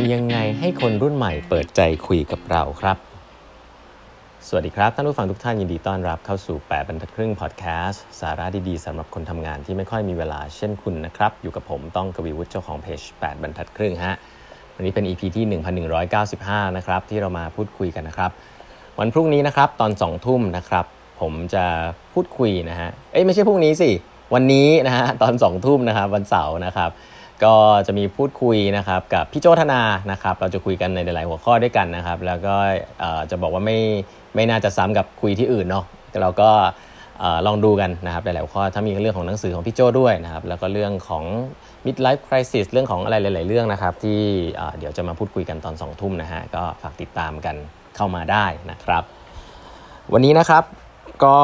ำยังไงให้คนรุ่นใหม่เปิดใจคุยกับเราครับ สวัสดีครับ ท่านผู้ฟังทุกท่านยินดีต้อนรับเข้าสู่ 8บรรทัดครึ่งพอดแคสต์สาระดีๆสำหรับคนทำงานที่ไม่ค่อยมีเวลาเช่นคุณนะครับ อยู่กับผมต้องกวีวุฒิเจ้าของเพจ8บรรทัดครึ่งฮะวันนี้เป็น EP ที่ 1195 นะครับ ที่เรามาพูดคุยกันนะครับ วันพรุ่งนี้นะครับตอน 2 ทุ่มนะครับ ผมจะพูดคุยนะฮะเอ้ยไม่ใช่พรุ่งนี้สิวันนี้นะฮะตอน2ทุ่มนะครับวันเสาร์นะครับ ก็จะมีพูดคุยนะครับกับพี่โจธนานะครับ เราจะคุยกันในหลาย ๆ หัวข้อด้วยกันนะครับ แล้วก็จะบอกว่าไม่ไม่น่าจะซ้ำกับคุยที่อื่นเนาะแต่เราก็ลองดูกันนะครับหลายๆหัวข้อถ้ามีเรื่องของหนังสือของพี่โจด้วยนะครับ แล้วก็เรื่องของ midlife crisis เรื่องของอะไรหลาย ๆ เรื่องนะครับ ที่เดี๋ยวจะมาพูดคุยกันตอน2ทุ่มนะฮะก็ฝากติดตามกันเข้ามาได้นะครับ วันนี้นะครับ ก็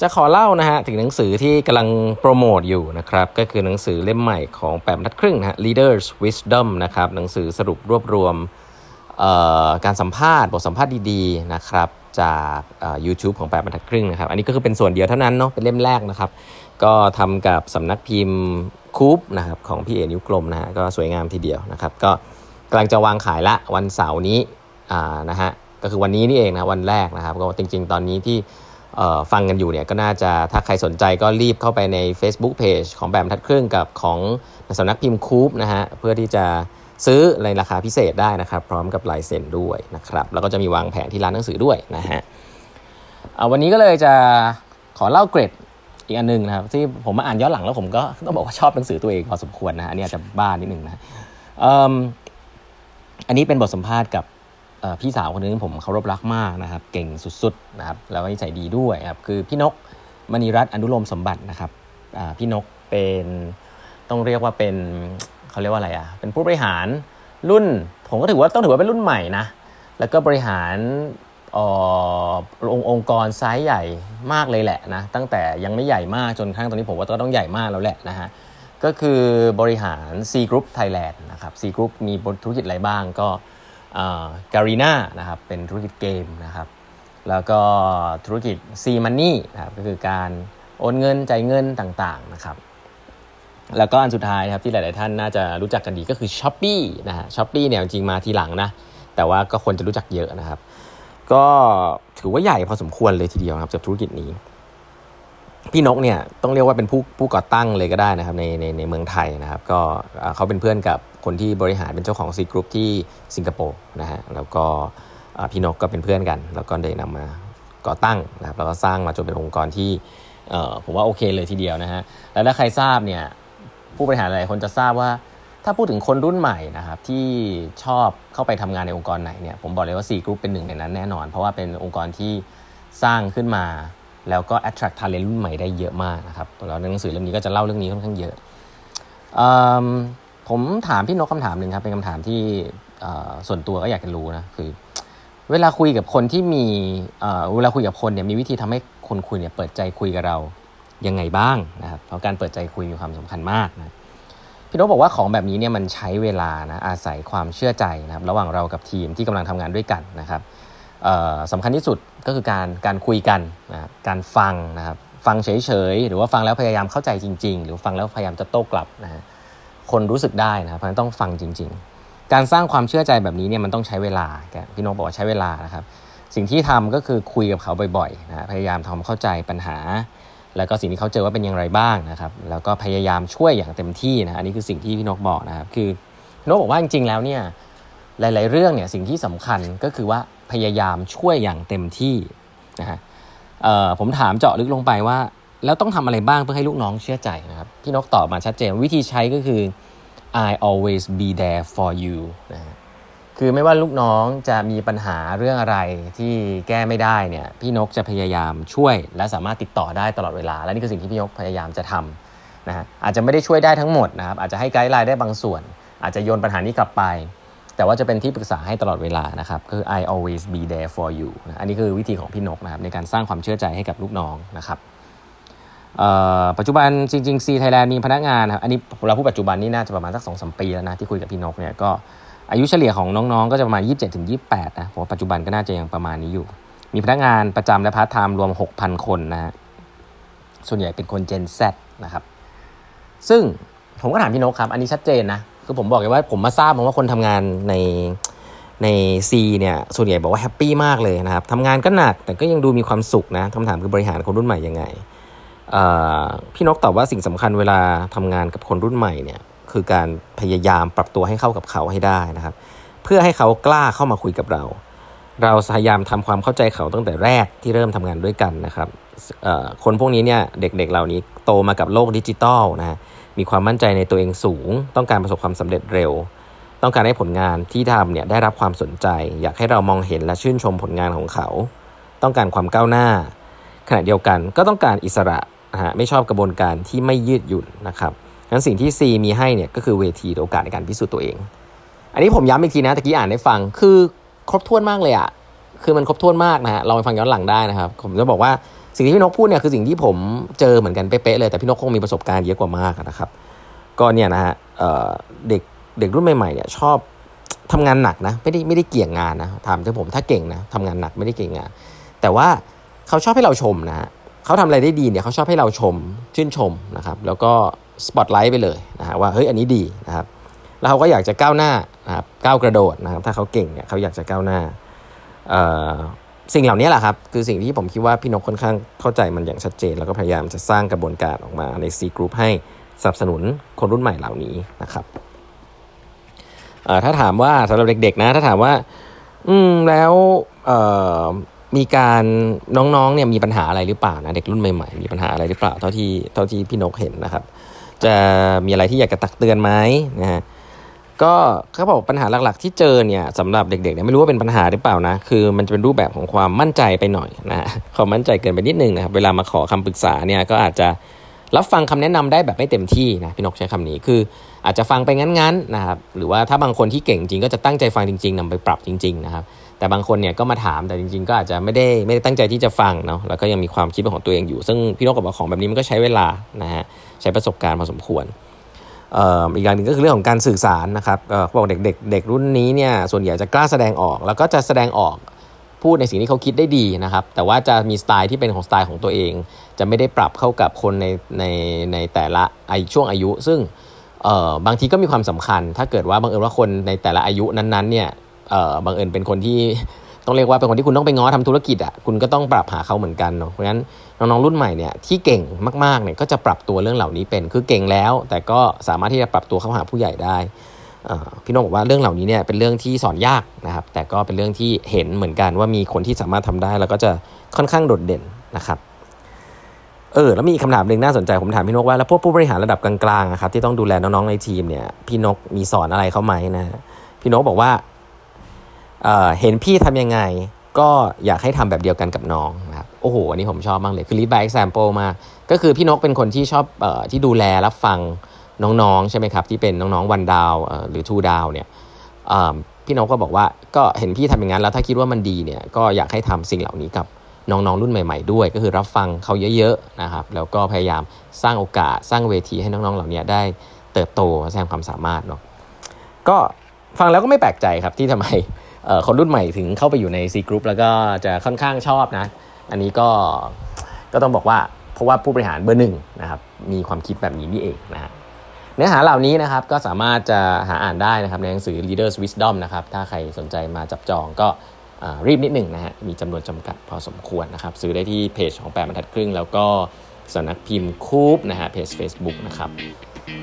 จะขอเล่านะฮะถึงหนังสือที่กำลังโปรโมทอยู่นะครับ ก็คือหนังสือเล่มใหม่ของแปมทัดครึ่งนะฮะ Leaders Wisdom นะครับหนังสือสรุปรวบรวมการสัมภาษณ์ บทสัมภาษณ์ดีๆนะครับจากยูทูบของแปดบรรทัดครึ่งนะครับ อันนี้ก็คือเป็นส่วนเดียวเท่านั้นเนาะเป็นเล่มแรกนะครับ ก็ทำกับสำนักพิมพ์คูปนะครับของพี่เอนิ้วกลมนะฮะก็สวยงามทีเดียวนะครับ ก็กำลังจะวางขายละวันเสาร์นี้นะฮะก็คือวันนี้นี่เองนะวันแรกนะครับ ก็จริง ๆ ตอนนี้ที่ ฟังกันอยู่เนี่ยก็น่าจะถ้าใครสนใจก็รีบเข้าไปใน Facebook Page ของแบบทัดครึ่งกับของสำนักพิมพ์คูปนะฮะเพื่อที่จะซื้อในราคาพิเศษได้นะครับ พร้อมกับลายเซ็นด้วยนะครับแล้วก็จะมีวางแผนที่ร้านหนังสือด้วยนะฮะวันนี้ก็เลยจะขอเล่าเกรดอีกอันนึงนะครับที่ผมมาอ่านย้อนหลังแล้วผมก็ต้องบอกว่าชอบหนังสือตัวเองพอสมควรนะฮะอันนี้อาจจะบ้านิดนึงนะอันนี้เป็นบทสัมภาษณ์กับ พี่สาวคนนึงผมเคารพรักมากนะครับ เก่งสุดๆนะครับแล้วก็นิสัยดีด้วยครับคือพี่นกมณีรัตน์อนุโลมสมบัตินะครับพี่นกเป็นต้องเรียกว่าเป็นเขาเรียกว่าอะไรอะเป็นผู้บริหารรุ่น ผมก็ถือว่าต้องถือว่าเป็นรุ่นใหม่นะแล้วก็บริหารองค์องค์กรไซส์ใหญ่มากเลยแหละนะตั้งแต่ยังไม่ใหญ่มากจนครั้งตอนนี้ผมว่าก็ต้องใหญ่มากแล้วแหละนะฮะก็คือบริหาร C Group Thailand นะครับ C Group มีธุรกิจอะไรบ้างก็ การีนานะครับเป็นธุรกิจเกมนะครับแล้วก็ธุรกิจ C Money นะครับก็คือการโอนเงินจ่ายเงินต่างๆนะครับแล้วก็อันสุดท้ายครับที่หลาย ๆ ท่านน่าจะรู้จักกันดีก็คือ s h อ p e e นะฮะช้อปปี้เนี่ยจริงมาทีหลังนะแต่ว่าก็คนจะรู้จักเยอะนะครับ ก็ถือว่าใหญ่พอสมควรเลยทีเดียวครับกับธุรกิจนี้ พี่นกเนี่ยต้องเรียกว่าเป็นผู้ผู้ก่อตั้งเลยก็ได้นะครับในในในเมืองไทยนะครับ ก็เขาเป็นเพื่อนกับคนที่บริหารเป็นเจ้าของ Sea Group ที่สิงคโปร์นะฮะแล้วก็พี่นกก็เป็นเพื่อนกัน แล้วก็ได้นำมาก่อตั้งนะครับแล้วก็สร้างมาจนเป็นองค์กรที่ผมว่าโอเคเลยทีเดียวนะฮะแล้วถ้าใครทราบเนี่ยผู้บริหารหลายคนจะทราบว่า ถ้าพูดถึงคนรุ่นใหม่นะครับที่ชอบเข้าไปทำงานในองค์กรไหนเนี่ยผมบอกเลยว่า Sea Group เป็นหนึ่งในนั้นแน่นอน เพราะว่าเป็นองค์กรที่สร้างขึ้นมา แล้วก็ attract talent รุ่นใหม่ได้เยอะมากนะครับแล้วหนังสือเล่มนี้ก็จะเล่าเรื่องนี้ค่อนข้างเยอะ ผมถามพี่นกคำถามหนึ่งครับ เป็นคำถามที่ส่วนตัวก็อยากจะรู้นะ คือ เวลาคุยกับคนที่มีเวลาคุยกับคนเนี่ยมีวิธีทำให้คนคุยเนี่ยเปิดใจคุยกับเรายังไงบ้างนะครับ เพราะการเปิดใจคุยมีความสำคัญมากนะพี่นกบอกว่าของแบบนี้เนี่ยมันใช้เวลานะอาศัยความเชื่อใจนะครับ ระหว่างเรากับทีมที่กำลังทำงานด้วยกันนะครับสำคัญที่สุด ก็คือการการคุยกันนะครับการฟังนะครับฟังเฉยๆ หรือว่าฟังแล้วพยายามเข้าใจจริง ๆ หรือฟังแล้วพยายามจะโต้กลับนะคนรู้สึกได้นะครับเพราะฉะนั้นต้องฟังจริง ๆ การสร้างความเชื่อใจแบบนี้เนี่ยมันต้องใช้เวลาแกพี่นกบอกว่าใช้เวลานะครับสิ่งที่ทำก็คือคุยกับเขาบ่อยๆนะพยายามทำเข้าใจปัญหา แล้วก็สิ่งที่เขาเจอว่าเป็นอย่างไรบ้างนะครับแล้วก็พยายามช่วยอย่างเต็มที่นะอันนี้คือสิ่งที่พี่นกบอกนะครับคือพี่นกบอกว่าจริงๆแล้วเนี่ยหลาย ๆ เรื่องเนี่ยสิ่งที่สำคัญก็คือว่า พยายามช่วยอย่างเต็มที่นะฮะผมถามเจาะลึกลงไปว่า แล้วต้องทำอะไรบ้างเพื่อให้ลูกน้องเชื่อใจนะครับ พี่นกตอบมาชัดเจนวิธีใช้ก็คือ I always be there for you นะคือไม่ว่าลูกน้องจะมีปัญหาเรื่องอะไรที่แก้ไม่ได้เนี่ยพี่นกจะพยายามช่วย และสามารถติดต่อได้ตลอดเวลา และนี่คือสิ่งที่พี่นกพยายามจะทำนะฮะอาจจะไม่ได้ช่วยได้ทั้งหมดนะครับอาจจะให้ไกด์ไลน์ได้บางส่วน อาจจะโยนปัญหานี้กลับไป แต่ว่าจะเป็นที่ปรึกษาให้ตลอดเวลานะครับคือ I always be there for you นะอันนี้คือวิธีของพี่นกนะครับในการสร้างความเชื่อใจให้กับลูกน้องนะครับปัจจุบันจริงๆ Sea Thailand มีพนักงานครับอันนี้เราพูดปัจจุบันนี่น่าจะประมาณสักสองสามปีแล้วนะที่คุยกับพี่นกเนี่ยก็อายุเฉลี่ยของน้องๆ ก็จะประมาณ 27ถึง28นะผมว่าปัจจุบันก็น่าจะยังประมาณนี้อยู่ มีพนักงานประจำและพาร์ทไทม์รวม 6,000 คนนะฮะส่วนใหญ่เป็นคน Gen Z นะครับซึ่งผมก็ถามพี่นกครับ อันนี้ชัดเจนนะ คือผมบอกเลยว่าผมมาทราบมาว่าคนทำงานในใน Sea เนี่ยส่วนใหญ่บอกว่า happy มากเลยนะครับทำงานก็หนักแต่ก็ยังดูมีความสุขนะคำถามคือบริหารคนรุ่นใหม่ยังไงพี่นกตอบว่าสิ่งสำคัญเวลาทำงานกับคนรุ่นใหม่เนี่ยคือการพยายามปรับตัวให้เข้ากับเขาให้ได้นะครับ เพื่อให้เขากล้าเข้ามาคุยกับเรา เราพยายามทำความเข้าใจเขาตั้งแต่แรกที่เริ่มทำงานด้วยกันนะครับ คนพวกนี้เนี่ยเด็กๆเหล่านี้โตมากับโลกดิจิตอลนะมีความมั่นใจในตัวเองสูง ต้องการประสบความสำเร็จเร็ว ต้องการให้ผลงานที่ทำเนี่ยได้รับความสนใจ อยากให้เรามองเห็นและชื่นชมผลงานของเขา ต้องการความก้าวหน้า ขณะเดียวกันก็ต้องการอิสระนะฮะไม่ชอบกระบวนการที่ไม่ยืดหยุ่นนะครับงั้นสิ่งที่ C มีให้เนี่ยก็คือเวทีโอกาสในการพิสูจน์ตัวเอง อันนี้ผมย้ำอีกทีนะตะกี้อ่านให้ฟังคือครบถ้วนมากเลยอะคือมันครบถ้วนมากนะฮะลองไปฟังย้อนหลังได้นะครับ ผมจะบอกว่า สิ่งที่พี่นกพูดเนี่ยคือสิ่งที่ผมเจอเหมือนกันเป๊ะๆเลยแต่พี่นกคงมีประสบการณ์เยอะกว่ามากนะครับ ก็เนี่ยนะฮะเด็กเด็กรุ่นใหม่ๆเนี่ยชอบทำงานหนักนะไม่ได้ไม่ได้เกี่ยงงานนะถามถึงผมถ้าเก่งนะทำงานหนักไม่ได้เก่งงาน แต่ว่าเขาชอบให้เราชมนะฮะเขาทำอะไรได้ดีเนี่ยเขาชอบให้เราชมชื่นชมนะครับแล้วก็สปอตไลท์ไปเลยนะฮะว่าเฮ้ยอันนี้ดีนะครับแล้วเขาก็อยากจะก้าวหน้านะครับก้าวกระโดดนะครับถ้าเขาเก่งเนี่ยเขาอยากจะก้าวหน้า สิ่งเหล่านี้แหละครับ คือสิ่งที่ผมคิดว่าพี่นกค่อนข้างเข้าใจมันอย่างชัดเจน แล้วก็พยายามจะสร้างกระบวนการออกมาใน C Group ให้สนับสนุนคนรุ่นใหม่เหล่านี้นะครับถ้าถามว่าสำหรับเด็ก ๆ นะ ถ้าถามว่า อืมแล้วมีการน้องๆเนี่ยมีปัญหาอะไรหรือเปล่านะเด็กรุ่นใหม่ๆมีปัญหาอะไรหรือเปล่าเท่าที่เท่าที่พี่นกเห็นนะครับ จะมีอะไรที่อยากจะตักเตือนไหมนะฮะ ก็เขาบอกปัญหาหลักๆ ที่เจอเนี่ยสำหรับเด็กๆเนี่ยไม่รู้ว่าเป็นปัญหาหรือเปล่านะ คือมันจะเป็นรูปแบบของความมั่นใจไปหน่อยนะความมั่นใจเกินไปนิดนึงนะครับเวลามาขอคำปรึกษาเนี่ยก็อาจจะรับฟังคำแนะนำได้แบบไม่เต็มที่นะพี่นกใช้คำนี้คืออาจจะฟังไปงั้นๆนะครับหรือว่าถ้าบางคนที่เก่งจริงก็จะตั้งใจฟังจริง ๆนำไปปรับจริง ๆนะครับ แต่บางคนเนี่ยก็มาถามแต่จริง ๆ ก็อาจจะไม่ได้ไม่ได้ตั้งใจที่จะฟังเนาะแล้วก็ยังมีความคิดเป็นของตัวเองอยู่ ซึ่งพี่นกกับของแบบนี้มันก็ใช้เวลานะฮะใช้ประสบการณ์พอสมควร อีกอย่างหนึ่งก็คือเรื่องของการสื่อสารนะครับเขาบอกเด็กเด็กเด็กรุ่นนี้เนี่ยส่วนใหญ่จะกล้าแสดงออก แล้วก็จะแสดงออกพูดในสิ่งที่เขาคิดได้ดีนะครับ แต่ว่าจะมีสไตล์ที่เป็นของสไตล์ของตัวเอง จะไม่ได้ปรับเข้ากับคนในในในแต่ละไอช่วงอายุ ซึ่งเออบางทีก็มีความสำคัญ ถ้าเกิดว่าบางเอิญว่าคนในแต่ละอายุนั้นๆเนี่ยเออบางเอิญเป็นคนที่ ต้องเรียกว่าเป็นคนที่คุณต้องไปง้อทำธุรกิจอะคุณก็ต้องปรับหาเขาเหมือนกันเนาะเพราะฉะนั้นน้องๆรุ่นใหม่เนี่ยที่เก่งมากๆเนี่ยก็จะปรับตัวเรื่องเหล่านี้เป็นคือเก่งแล้ว แต่ก็สามารถที่จะปรับตัวเข้าหาผู้ใหญ่ได้พี่น้องบอกว่าเรื่องเหล่านี้เนี่ยเป็นเรื่องที่สอนยากนะครับ แต่ก็เป็นเรื่องที่เห็นเหมือนกันว่ามีคนที่สามารถทำได้ แล้วก็จะค่อนข้างโดดเด่นนะครับเออแล้วมีคำถามหนึ่งน่าสนใจผมถามพี่นกว่าแล้วพวกผู้บริหารระดับกลางๆครับที่ต้องดูแลน้องๆในทีมเนี่ยพี่นกมีสอนอะไรเขาไหมนะพี่นกบอกว่า เเห็นพี่ทำยังไง ก็อยากให้ทำแบบเดียวกันกับน้องนะครับโอ้โหอันนี้ผมชอบมากเลยคือ lead by example มา ก็คือพี่นกเป็นคนที่ชอบออที่ดูแลรับฟังน้องๆใช่ไหมครับที่เป็นน้องๆวันดาวหรือทูดาวเนี่ยพี่นกก็บอกว่าก็เห็นพี่ทำอย่างนั้นแล้วถ้าคิดว่ามันดีเนี่ยก็อยากให้ทำสิ่งเหล่านี้กับน้องๆรุ่นใหม่ ๆ ด้วย ก็คือรับฟังเขาเยอะๆนะครับแล้วก็พยายามสร้างโอกาสสร้างเวทีให้น้องๆเหล่านี้ได้เติบโตแสดงความสามารถเนาะก็ฟังแล้วก็ไม่แปลกใจครับที่ทำไม คนรุ่นใหม่ถึงเข้าไปอยู่ใน C Group แล้วก็จะค่อนข้างชอบนะ อันนี้ก็ก็ต้องบอกว่าเพราะว่าผู้บริหารเบอร์หนึ่งนะครับมีความคิดแบบนี้นี่เองนะฮะเนื้อหาเหล่านี้นะครับก็สามารถจะหาอ่านได้นะครับในหนังสือ Leaders Wisdom นะครับถ้าใครสนใจมาจับจองก็รีบนิดหนึ่งนะฮะมีจำนวนจำกัดพอสมควรนะครับซื้อได้ที่เพจของแปดบรรทัดครึ่ง แล้วก็สำนักพิมพ์คูปนะฮะเพจ Facebook นะครับ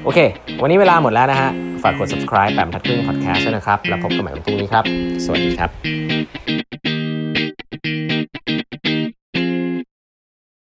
โอเค วันนี้เวลาหมดแล้วนะฮะ ฝากกด subscribe แปมทัดครึ่ง podcast ด้วยนะครับ แล้วพบกันใหม่วันพรุ่งนี้ครับ สวัสดีครับ